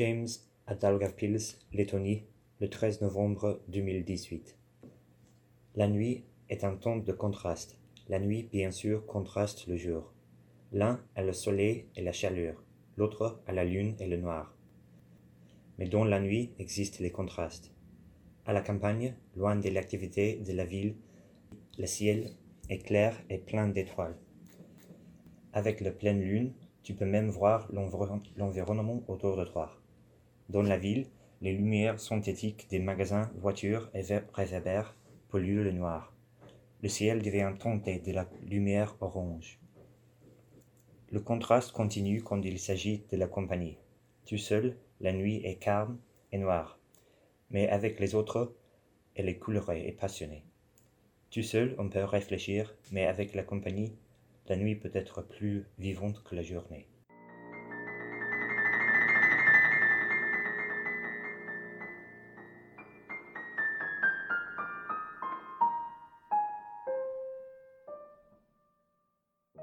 James à Daugavpils, Lettonie, le 13 novembre 2018. La nuit est un temps de contraste. La nuit, bien sûr, contraste le jour. L'un a le soleil et la chaleur, l'autre a la lune et le noir. Mais dans la nuit existent les contrastes. À la campagne, loin de l'activité de la ville, le ciel est clair et plein d'étoiles. Avec la pleine lune, tu peux même voir l'environnement autour de toi. Dans la ville, les lumières synthétiques des magasins, voitures et réverbères polluent le noir. Le ciel devient teinté de la lumière orange. Le contraste continue quand il s'agit de la compagnie. Tout seul, la nuit est calme et noire, mais avec les autres, elle est colorée et passionnée. Tout seul, on peut réfléchir, mais avec la compagnie, la nuit peut être plus vivante que la journée.